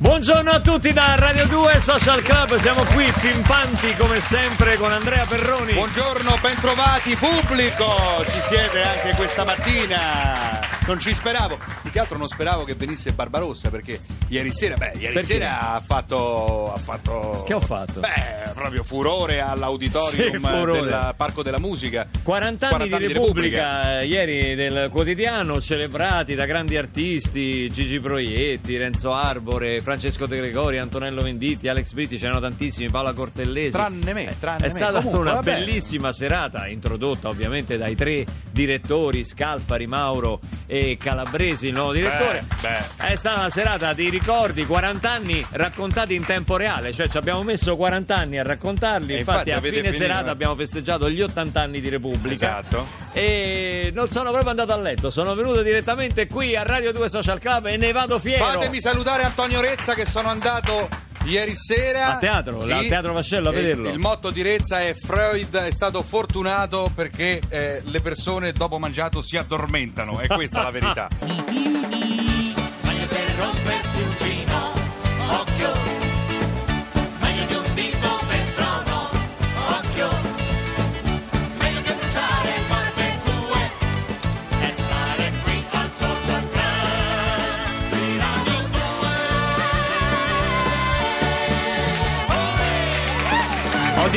Buongiorno a tutti da Radio 2 Social Club, siamo qui pimpanti come sempre con Andrea Perroni. Buongiorno, bentrovati pubblico, ci siete anche questa mattina. Non ci speravo, più che altro non speravo che venisse Barbarossa perché ieri sera, beh, ieri Perché? sera ha fatto, ha fatto... Che ho fatto? Beh, proprio furore all'auditorium Sì, furore. del Parco della Musica. 40 anni, di Repubblica, ieri del quotidiano, celebrati da grandi artisti, Gigi Proietti, Renzo Arbore, Francesco De Gregori, Antonello Venditti, Alex Britti, c'erano tantissimi, Paola Cortellesi. Tranne me, tranne È me. stata Comunque, una bellissima serata, introdotta ovviamente dai tre direttori, Scalfari, Mauro e Calabresi, il nuovo direttore. Beh, È stata una serata di ricordi, 40 anni raccontati in tempo reale, cioè ci abbiamo messo 40 anni a raccontarli, E infatti, infatti a fine finito- serata abbiamo festeggiato gli 80 anni di Repubblica. Esatto. E non sono proprio andato a letto, sono venuto direttamente qui a Radio 2 Social Club e ne vado fiero. Fatemi salutare Antonio Rezza che sono andato ieri sera A teatro, al Teatro Vascello a E vederlo. Il motto di Rezza è Freud è stato fortunato perché eh, le persone dopo mangiato si addormentano, è questa la verità.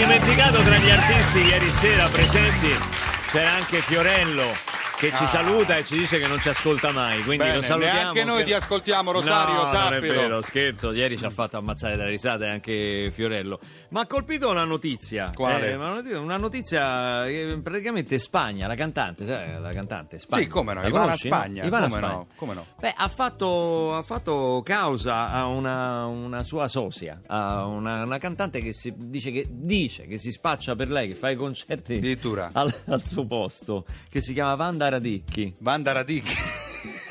dimenticato tra gli artisti ieri sera presenti c'era anche Fiorello che ci Ah. saluta e ci dice che non ci ascolta mai, quindi Bene, lo salutiamo. neanche noi che- ti ascoltiamo, Rosario, no, Non è vero, scherzo, ieri ci ha fatto ammazzare dalle risate anche Fiorello. Ma ha colpito una notizia. Quale? Eh, una notizia, che praticamente Spagna, la cantante, sai, la cantante Spagna. Sì, come no, La Ivana conosci? Spagna, Ivana come Spagna. no, come no. Beh, ha fatto, ha fatto causa a una, una sua socia, a una, una cantante che si, dice, che dice che si spaccia per lei, che fa i concerti Addirittura. al, al suo posto, che si chiama Vanda Radicchi. Banda Radicchi.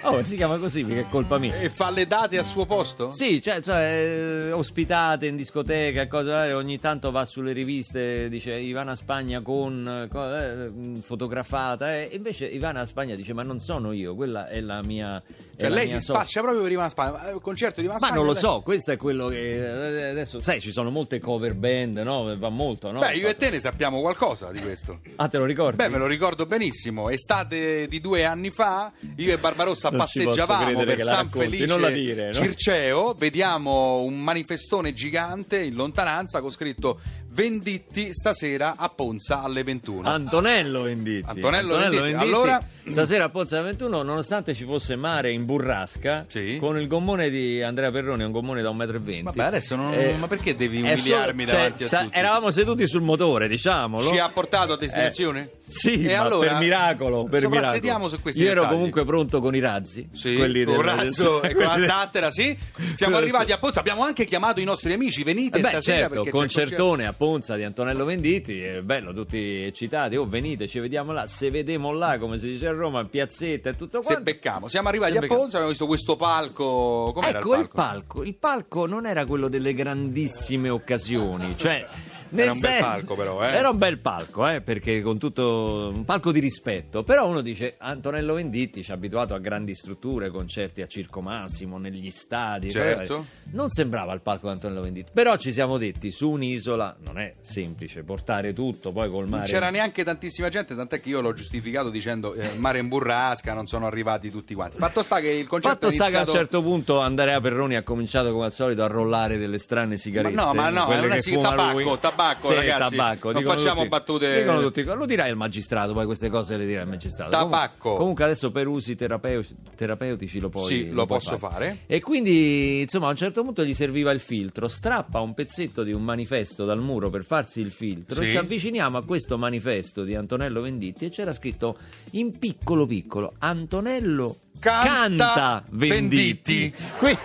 Oh, si chiama così perché è colpa mia. e fa le date a suo posto? Sì, cioè, cioè, eh, ospitate in discoteca cose varie, ogni tanto va sulle riviste, dice Ivana Spagna con eh, eh, fotografata, eh, e invece Ivana Spagna dice ma non sono io, quella è la mia... Cioè, lei mia si socia". spaccia proprio per Ivana Spagna. Ma, eh, Il concerto di Ivana Ma Spagna. non lo so, questo è quello che eh, adesso, sai, ci sono molte cover band, no? Va molto, no? Beh, io e te ne sappiamo qualcosa di questo. Ah, te lo ricordi? Beh, me lo ricordo benissimo. Estate di due anni fa, io e Barbarossa Posso passeggiavamo per San Felice dire, no? Circeo, vediamo un manifestone gigante in lontananza con scritto Venditti stasera a Ponza alle 21. Antonello Venditti. Antonello Venditti. Allora- stasera a Pozza alle 21, nonostante ci fosse mare in burrasca, Sì. con il gommone di Andrea Perroni, un gommone da 1,20 m. Vabbè, adesso non- ma perché devi umiliarmi cioè, davanti a sa- tutti? Eravamo seduti sul motore, diciamolo. Ci ha portato a destinazione? Eh, sì, E allora per miracolo, per miracolo. su questi Io ero dettagli. comunque pronto con i razzi. Sì, quelli con del- razzo del- e con la zattera, sì. Siamo arrivati a Ponza, abbiamo anche chiamato i nostri amici, venite Eh beh, stasera certo, concertone a Ponza di Antonello Venditti, è bello, tutti eccitati, oh venite, ci vediamo là, se vediamo là, come si dice a Roma, piazzetta e tutto Se quanto. beccamo, siamo arrivati Se a. Ponza, abbiamo visto questo palco. Com'era ecco il il palco? palco. il palco non era quello delle grandissime occasioni, cioè nel Era un bel senso- palco, però, eh. Era un bel palco, eh, perché con tutto un palco di rispetto. Però uno dice Antonello Venditti ci ha abituato a grandi strutture, concerti a Circo Massimo, negli stadi. Certo. Non sembrava il palco di Antonello Venditti. Però ci siamo detti, su un'isola non è semplice portare tutto, poi col Non mare. c'era neanche tantissima gente, tant'è che io l'ho giustificato dicendo eh, mare in burrasca, non sono arrivati tutti quanti. Fatto sta che il concerto Fatto sta che a un iniziato... certo punto Andrea Perroni ha cominciato come al solito a rollare delle strane sigarette. Ma no, ma no, non è sì, fuma tabacco, lui. Tabacco, Sì, ragazzi. tabacco. Non facciamo tutti- battute- tutti- lo dirà il magistrato, poi queste cose le dirà il magistrato. Tabacco. Comunque, comunque adesso per usi terapeu- terapeutici lo puoi Sì, lo puoi posso fare. E quindi, insomma, a un certo punto gli serviva il filtro, strappa un pezzetto di un manifesto dal muro per farsi il filtro, Sì. ci avviciniamo a questo manifesto di Antonello Venditti e c'era scritto in piccolo piccolo Antonello Canta canta Venditti. Venditti. Qui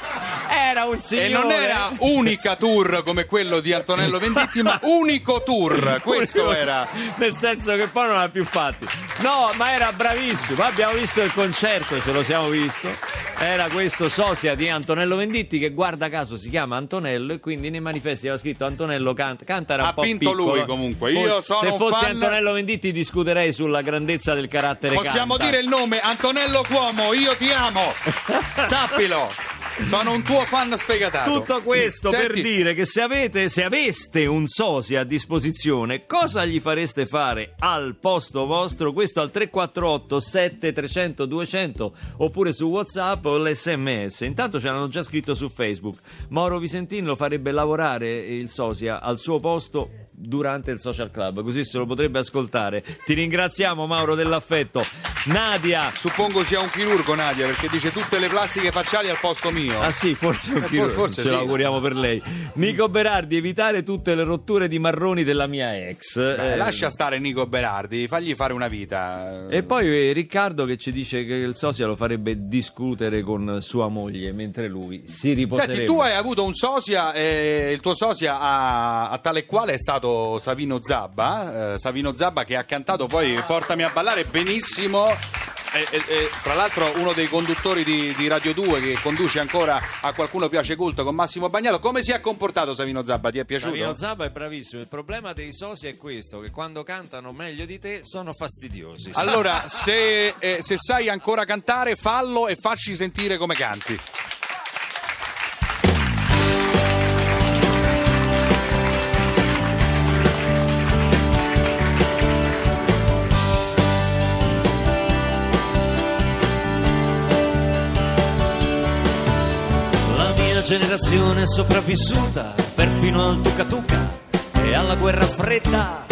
era un E signore non era unica tour come quello di Antonello Venditti, ma unico tour. Questo era. Nel senso che poi non ha più fatti. No, ma era bravissimo. Abbiamo visto il concerto, ce lo siamo visto. Era questo sosia di Antonello Venditti che guarda caso si chiama Antonello e quindi nei manifesti aveva scritto Antonello canta. Canta era un Ha po' vinto piccolo. lui comunque. Io sono Se fossi fan- Antonello Venditti discuterei sulla grandezza del carattere Possiamo canta. dire il nome Antonello Cuomo, io ti amo. Sappilo. Sono un tuo fan sfegatato. Tutto questo per Senti, dire che se avete, se aveste un sosia a disposizione, cosa gli fareste fare al posto vostro? Questo al 348 7300 200 oppure su WhatsApp o l'SMS. Intanto ce l'hanno già scritto su Facebook. Mauro Visentin lo farebbe lavorare il sosia al suo posto durante il social club, così se lo potrebbe ascoltare. Ti ringraziamo Mauro dell'affetto. Nadia Suppongo sia un chirurgo Nadia perché dice tutte le plastiche facciali al posto mio. Ah sì, forse un Eh, chirurgo, forse ce sì. l'auguriamo per lei. Nico Berardi, evitare tutte le rotture di marroni della mia ex. Beh, Eh, lascia stare Nico Berardi, fagli fare una vita. E poi eh, Riccardo che ci dice che il sosia lo farebbe discutere con sua moglie mentre lui si riposerebbe. Senti, tu hai avuto un sosia, e il tuo sosia a, a tale quale è stato Savino Zabba, eh, Savino Zabba che ha cantato poi Portami a ballare benissimo. E, e- e, tra l'altro uno dei conduttori di, di Radio 2 che conduce ancora a qualcuno piace culto con Massimo Bagnalo come si è comportato Savino Zabba? Ti è piaciuto? Savino Zabba è bravissimo. Il problema dei sosia è questo: che quando cantano meglio di te sono fastidiosi. Allora, se, eh, se sai ancora cantare, fallo e facci sentire come canti. Generazione sopravvissuta perfino al Tuca Tuca e alla guerra fredda,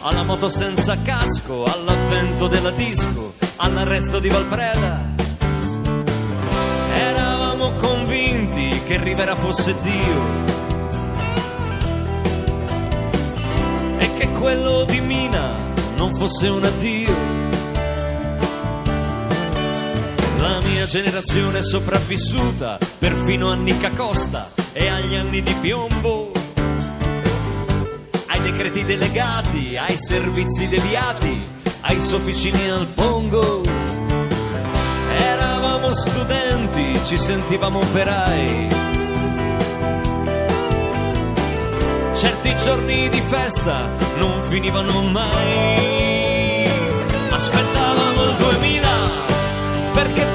alla moto senza casco, all'avvento della disco, all'arresto di Valpreda. Eravamo convinti che Rivera fosse Dio e che quello di Mina non fosse un addio. La mia generazione è sopravvissuta perfino a Nica Costa e agli anni di piombo, ai decreti delegati, ai servizi deviati, ai sofficini al pongo. Eravamo studenti, ci sentivamo operai. Certi giorni di festa non finivano mai. Aspettavamo il 2000 perché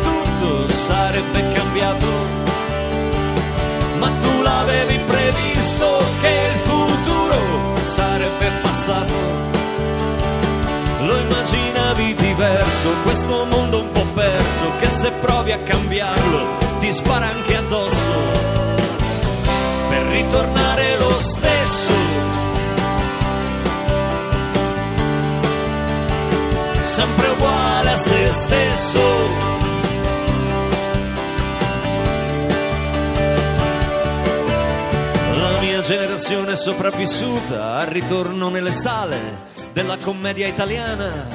sarebbe cambiato. Ma tu l'avevi previsto che il futuro sarebbe passato. Lo immaginavi diverso, questo mondo un po' perso, che se provi a cambiarlo ti spara anche addosso. Per ritornare lo stesso. Sempre uguale a se stesso. Generazione sopravvissuta al ritorno nelle sale della commedia italiana.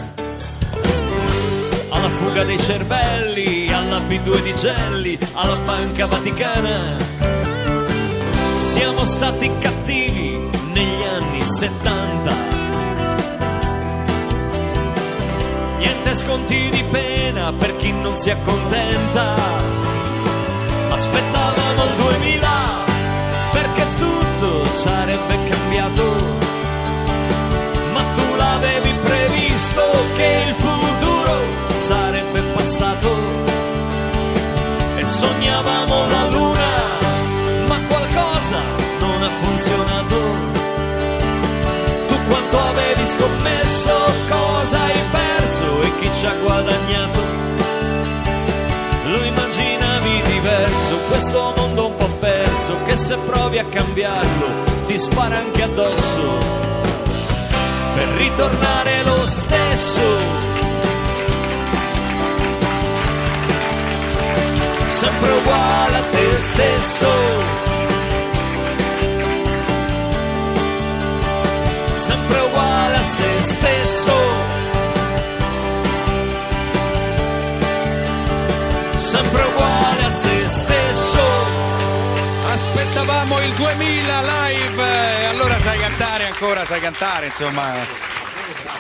Alla fuga dei cervelli, alla P2 di Gelli, alla banca vaticana. Siamo stati cattivi negli anni 70. Niente sconti di pena per chi non si accontenta. Aspettavamo il 2000 perché tutto sarebbe cambiato. Ma tu l'avevi previsto che il futuro sarebbe passato. E sognavamo la luna, ma qualcosa non ha funzionato. Tu quanto avevi scommesso, cosa hai perso e chi ci ha guadagnato? Lo immaginavi diverso, questo mondo un po' perso, che se provi a cambiarlo ti spara anche addosso. Per ritornare lo stesso. Sempre uguale a te stesso. Sempre uguale a se stesso. sempre uguale se stesso. Aspettavamo il 2000 live, e allora sai cantare ancora, sai cantare, insomma.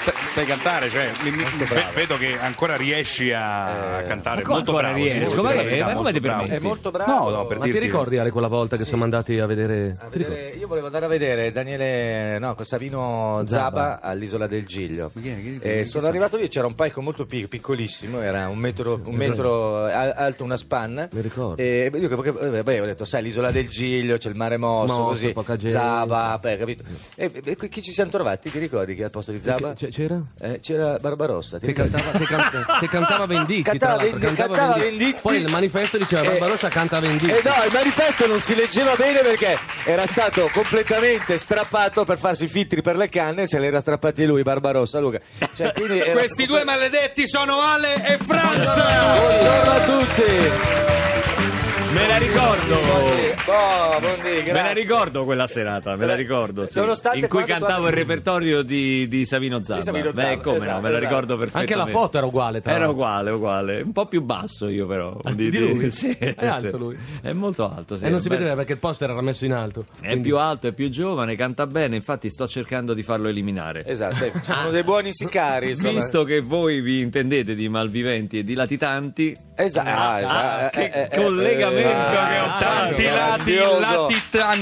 Sai, sai cantare, cioè, mi- mi- ve- vedo che ancora riesci a, a cantare. Ma molto bravo, sì, riesco? devo Ma che- ma come ti permetti? È molto bravo. No, no, per Ma ti dirti- ricordi Ale quella volta che siamo andati a vedere... A Ti vedere- io volevo andare a vedere Daniele no, Savino Zaba all'isola del Giglio. Ma chi è? Chi- E chi sono arrivato lì, c'era un palco molto pic- piccolissimo, era un metro, un metro al- alto, una spanna. Mi ricordo. E io che- perché- beh, ho detto, sai, l'isola del Giglio, c'è il mare mosso, Mosso, così. Zaba, beh, capito? E, e chi ci siamo trovati? Ti ricordi che al posto di Zaba? C- c'era? Eh, c'era Barbarossa. Che cantava, che canta- che cantava Venditti, Cantava Vendi- cantava Venditti. Poi il manifesto diceva Eh, Barbarossa canta Venditti. Eh no, il manifesto non si leggeva bene perché era stato completamente strappato per farsi filtri per le canne, se l'era strappati lui, Barbarossa, Luca. Cioè, Questi due maledetti sono Ale e Franz! Buongiorno a tutti! Me la ricordo. Oh, buondì, Me la ricordo quella serata, me la ricordo. sì. In cui cantavo il repertorio di, di Savino Zappa. Di Savino Beh, Zappa, come no, esatto, me la esatto. ricordo Anche perfettamente. la foto era uguale, tra Era uguale, uguale. Un po' più basso io però. Ah, di lui? Sì, È alto lui? È molto alto, sì. e non si Beh, vedeva perché il poster era messo in alto. È Quindi- più alto, è più giovane, canta bene, infatti sto cercando di farlo eliminare. Esatto, eh, ci sono dei buoni sicari, insomma. Visto che voi vi intendete di malviventi e di latitanti, Esatto, ah, esatto. Ah, che eh, eh, collegamento eh, che ho ah. Tanti lati.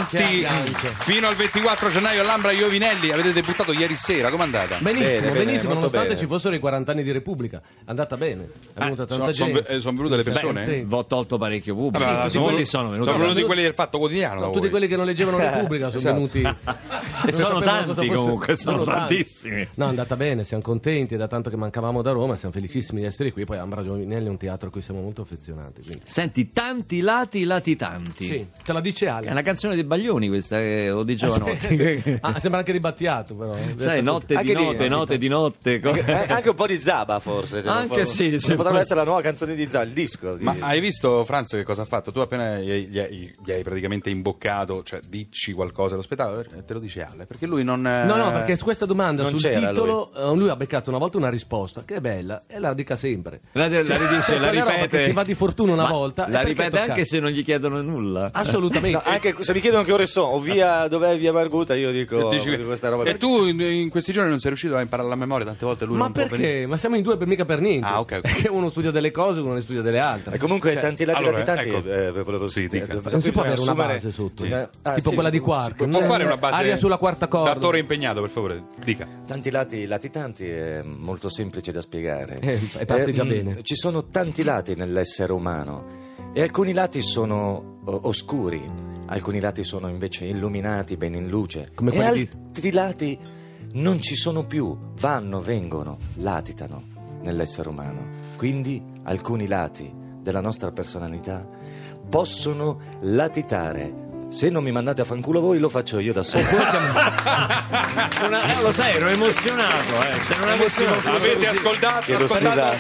Che aggancio. Fino al 24 gennaio all'Ambra Iovinelli. Avete debuttato ieri sera, com'è andata? Benissimo, Bene, bene, benissimo, nonostante bene. ci fossero i 40 anni di Repubblica. È andata bene. È venuta tanta sono, gente. eh, sono venute le persone? Beh, sì. ho tolto parecchio pubblico. Vabbè, Tutti sono, venuti. sono venuti quelli del Fatto Quotidiano. da Tutti voi. quelli che non leggevano Repubblica sono Esatto. venuti. E sono tanti comunque, sono tanti. tantissimi. No, è andata bene, siamo contenti, è da tanto che mancavamo da Roma, siamo felicissimi di essere qui. Poi Ambra Giovinelli è un teatro a cui siamo molto affezionati. quindi. Senti, tanti lati latitanti. Sì, te la dice Ale. È una canzone dei Baglioni questa, eh, o di Giovanotti. Ah, sembra anche di Battiato, però. Sai, notte Anche di di- notte, notte di notte. Eh, Anche un po' di Zaba forse. Anche può- sì, sì, Potrebbe può- essere la nuova canzone di Zaba, il disco. di- Ma hai visto Franz che cosa ha fatto? Tu appena gli, gli hai, gli hai praticamente imboccato, cioè dici qualcosa allo spettacolo, eh, te lo dice Ale, perché lui non... eh, No, no, perché su questa domanda non sul titolo eh, lui. ha beccato una volta una risposta che è bella e la dica sempre. La, la ridice, la ripete. che ti va di fortuna una Ma volta, e La ripete toccare? Anche se non gli chiedono nulla. Assolutamente. No, anche se mi chiedono che ore sono, o via, dov'è via Marguta, io dico Dici questa roba. E tu in, in questi giorni non sei riuscito a imparare la memoria tante volte lui Ma non può venire. perché? Ma siamo in due per mica per niente. Ah, ok. Perché uno studia delle cose, uno ne studia delle altre. E comunque Cioè, tanti lati allora, tanti ecco. eh, volevo Sì, dica. eh, non si può bisogna avere una base sotto. Sì. Ah, tipo sì, quella di Quark. Può Eh, fare una base Aria sulla quarta corda. D'attore impegnato, per favore, dica. Tanti lati, lati tanti è molto semplice da spiegare. Eh, e parte già mm, bene. Ci sono tanti lati nell'essere umano e alcuni lati sono oscuri, alcuni lati sono invece illuminati, ben in luce. Come e quelli di- altri lati non ci sono più, vanno, vengono, latitano nell'essere umano. Quindi alcuni lati della nostra personalità possono latitare. Se non mi mandate a fanculo voi, lo faccio io da solo. Una- eh, lo sai, ero emozionato. Eh. Se non avessi Avete ascoltato, ascoltato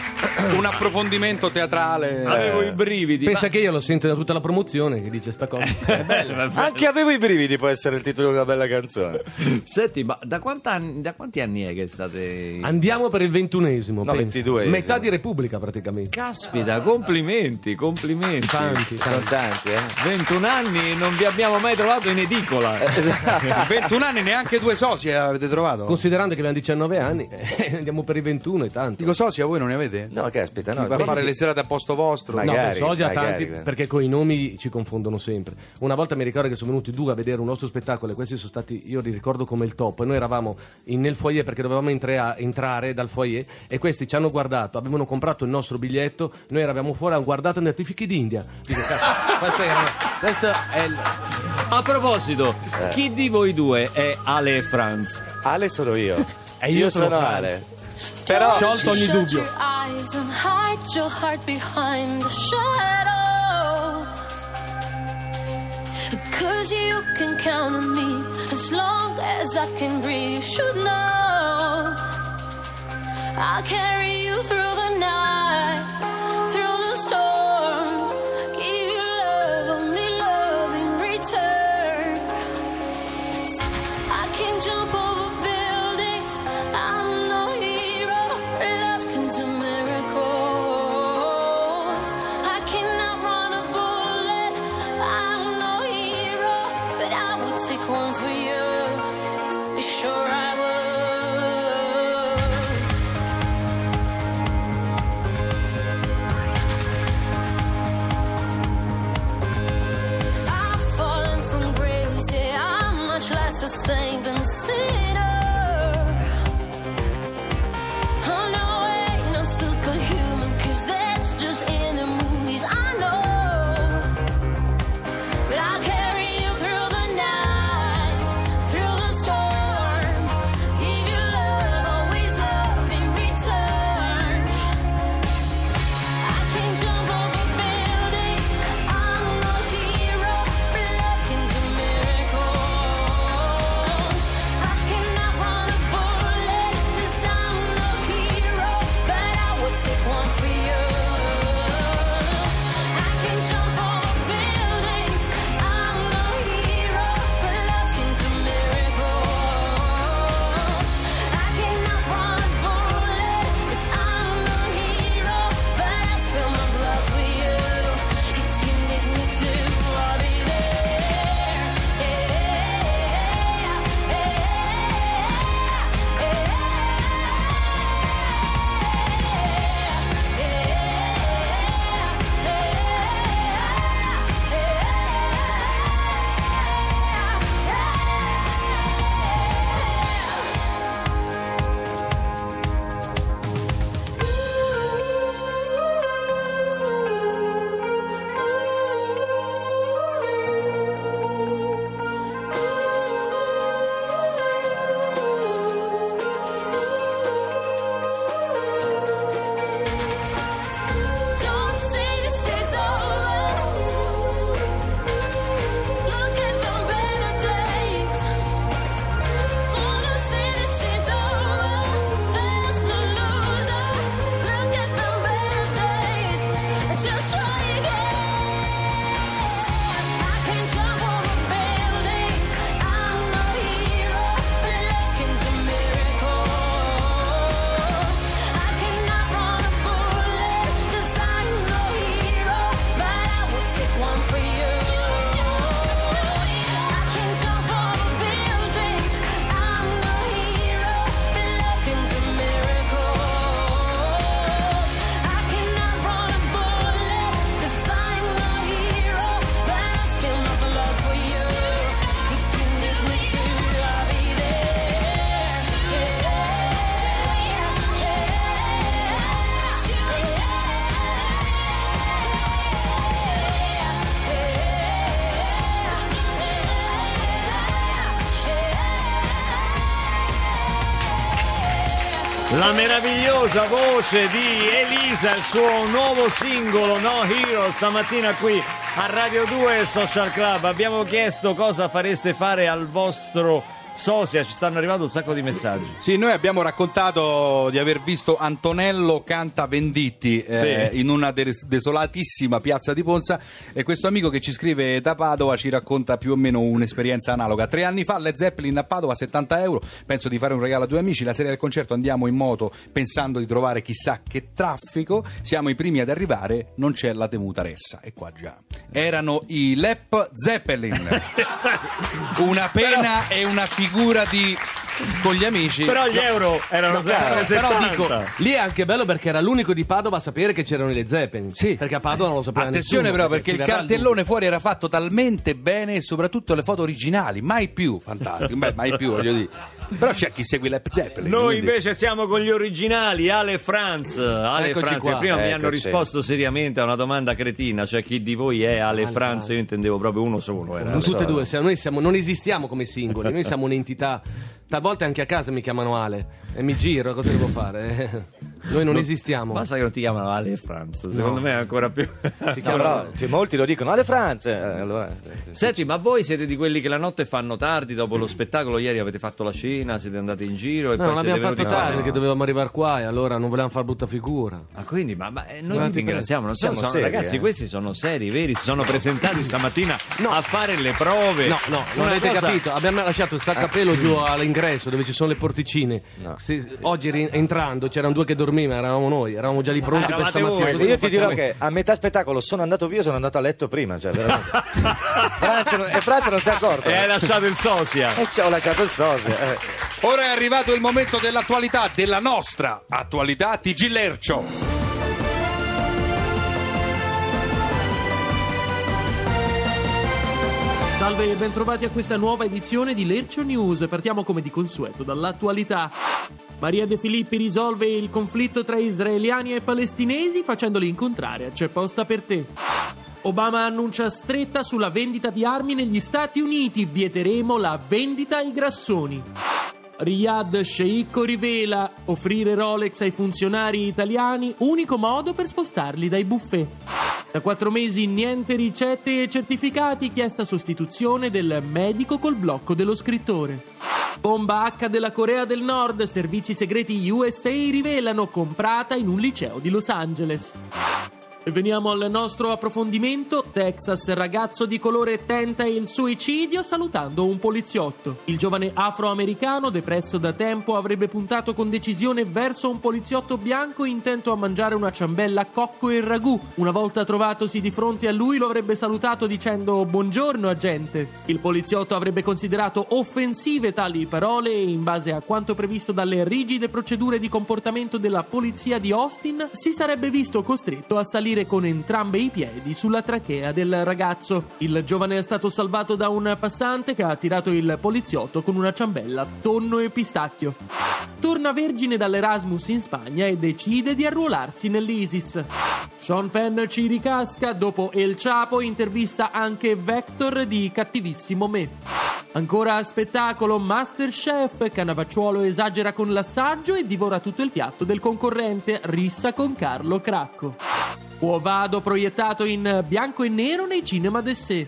un approfondimento teatrale? avevo i brividi. Pensa ma- che io lo sento da tutta la promozione che dice sta cosa. È bella. Anche avevo i brividi può essere il titolo di una bella canzone. Senti, ma da, quant'anni- da quanti anni è che state... Andiamo per il ventunesimo. No, pensa. 22esimo. Metà di Repubblica praticamente. Caspita, complimenti, complimenti. Tanti, Sono tanti. tanti, eh. 21 anni e non vi abbiamo mai trovato in edicola. 21 anni, neanche due soci avete trovato? Considerando che abbiamo 19 anni, eh, andiamo per i 21 e tanto. Dico soci, a voi non ne avete? No, caspita, no. Va a fare le serate a posto vostro? Ma- No, Magari, già magari, tanti eh. perché con i nomi ci confondono sempre. Una volta mi ricordo che sono venuti due a vedere un nostro spettacolo e questi sono stati, io li ricordo come il top. E noi eravamo in- nel foyer perché dovevamo entra- entrare dal foyer e questi ci hanno guardato, avevano comprato il nostro biglietto, noi eravamo fuori, hanno guardato e hanno detto i fichi d'India. Dico, cazzo, questo, era- questo è il... A proposito, chi di voi due è Ale e Franz? Ale sono io. E io sono sono Franz. Ale. Però Sciolto ogni dubbio. Cause you can count on me as long as I can breathe. You should know I'll carry you through the night, La meravigliosa voce di Elisa, il suo nuovo singolo No Hero, stamattina qui a Radio 2 Social Club. Abbiamo chiesto cosa fareste fare al vostro sosia, ci stanno arrivando un sacco di messaggi. Sì, noi abbiamo raccontato di aver visto Antonello Canta Venditti eh, Sì. in una des- desolatissima piazza di Ponza e questo amico che ci scrive da Padova ci racconta più o meno un'esperienza analoga. Tre anni fa Led Zeppelin a Padova 70 euro, penso di fare un regalo a due amici, la sera del concerto andiamo in moto pensando di trovare chissà che traffico, siamo i primi ad arrivare, non c'è la temuta ressa e qua già. Erano i Lep Zeppelin, una pena e una figura di... con gli amici. Però gli euro erano sempre Però 70. dico, lì è anche bello perché era l'unico di Padova a sapere che c'erano i Led Zeppelin. Sì. Perché a Padova non lo sapeva Attenzione nessuno. però perché il ci verrà cartellone fuori era fatto talmente bene e soprattutto le foto originali, mai più, fantastico, beh, mai più voglio dire. Però c'è chi segue Led Zeppelin. Noi quindi- invece siamo con gli originali, Ale Franz. Ale Eccoci Franz, qua. prima mi hanno Eccoci. risposto seriamente a una domanda cretina, cioè chi di voi è Ale Ale Franz? Franz. Io intendevo proprio uno solo. Era Non tutte e due, noi siamo- non esistiamo come singoli, noi siamo un'entità. Talvolta anche a casa mi chiamano Ale e mi giro, cosa devo fare? Noi non esistiamo. Basta che non ti chiamano Ale Franz, secondo me è ancora più. Ci No, chiamano- cioè, molti lo dicono alle Franze. eh, allora, eh, Senti, ma voi siete di quelli che la notte fanno tardi dopo lo spettacolo? Ieri avete fatto la cena, siete andati in giro e No, poi non siete abbiamo fatto venuti qua? tardi perché dovevamo arrivare qua e allora non volevamo fare brutta figura. Ah, quindi, ma, ma, eh, noi Ma vi ti ringraziamo, non siamo sono- seri, ragazzi, eh. questi sono seri, veri, si sono presentati stamattina a fare le prove. No, no, non avete cosa- capito. Abbiamo lasciato il saccapelo giù all'ingresso dove ci sono le porticine. No. Se- oggi entrando c'erano due che dormivano, eravamo noi, eravamo già lì pronti per stamattina. voi. Io ti dirò che a metà spettacolo sono andato via, sono andato a letto prima. Cioè, veramente. Franz non- e Franz non si è accorto. E hai lasciato il sosia. E ci ho lasciato il sosia. eh. Ora è arrivato il momento dell'attualità, della nostra attualità, TG Lercio. Salve e bentrovati a questa nuova edizione di Lercio News. Partiamo come di consueto dall'attualità. Maria De Filippi risolve il conflitto tra israeliani e palestinesi facendoli incontrare a C'è posta per te. Obama annuncia stretta sulla vendita di armi negli Stati Uniti. Vieteremo la vendita ai grassoni. Riyadh Sceicco rivela offrire Rolex ai funzionari italiani, unico modo per spostarli dai buffet. Da quattro mesi niente ricette e certificati, chiesta sostituzione del medico col blocco dello scrittore. Bomba H della Corea del Nord, servizi segreti USA rivelano comprata in un liceo di Los Angeles. Veniamo al nostro approfondimento. Texas, ragazzo di colore tenta il suicidio salutando un poliziotto. Il giovane afroamericano, depresso da tempo, avrebbe puntato con decisione verso un poliziotto bianco intento a mangiare una ciambella cocco e ragù. Una volta trovatosi di fronte a lui lo avrebbe salutato dicendo buongiorno agente. Il poliziotto avrebbe considerato offensive tali parole e in base a quanto previsto dalle rigide procedure di comportamento della polizia di Austin si sarebbe visto costretto a salire con entrambi i piedi sulla trachea del ragazzo. Il giovane è stato salvato da un passante che ha tirato il poliziotto con una ciambella tonno e pistacchio. Torna vergine dall'Erasmus in Spagna e decide di arruolarsi nell'ISIS. Sean Penn ci ricasca, dopo El Chapo intervista anche Vector di Cattivissimo Me. Ancora a spettacolo Masterchef, Canavacciuolo esagera con l'assaggio e divora tutto il piatto del concorrente, rissa con Carlo Cracco. Uovado proiettato in bianco e nero nei cinema d'essè.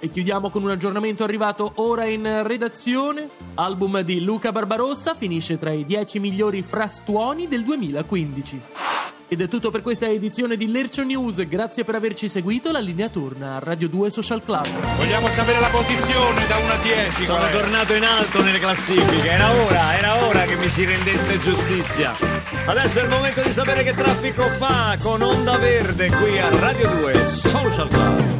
E chiudiamo con un aggiornamento arrivato ora in redazione. Album di Luca Barbarossa finisce tra i 10 migliori frastuoni del 2015. Ed è tutto per questa edizione di Lercio News. Grazie per averci seguito. La linea torna a Radio 2 Social Club. Vogliamo sapere la posizione da 1 a 10. Sono è? tornato in alto nelle classifiche, era ora, era ora che mi si rendesse giustizia. Adesso è il momento di sapere che traffico fa con Onda Verde qui a Radio 2 Social Club.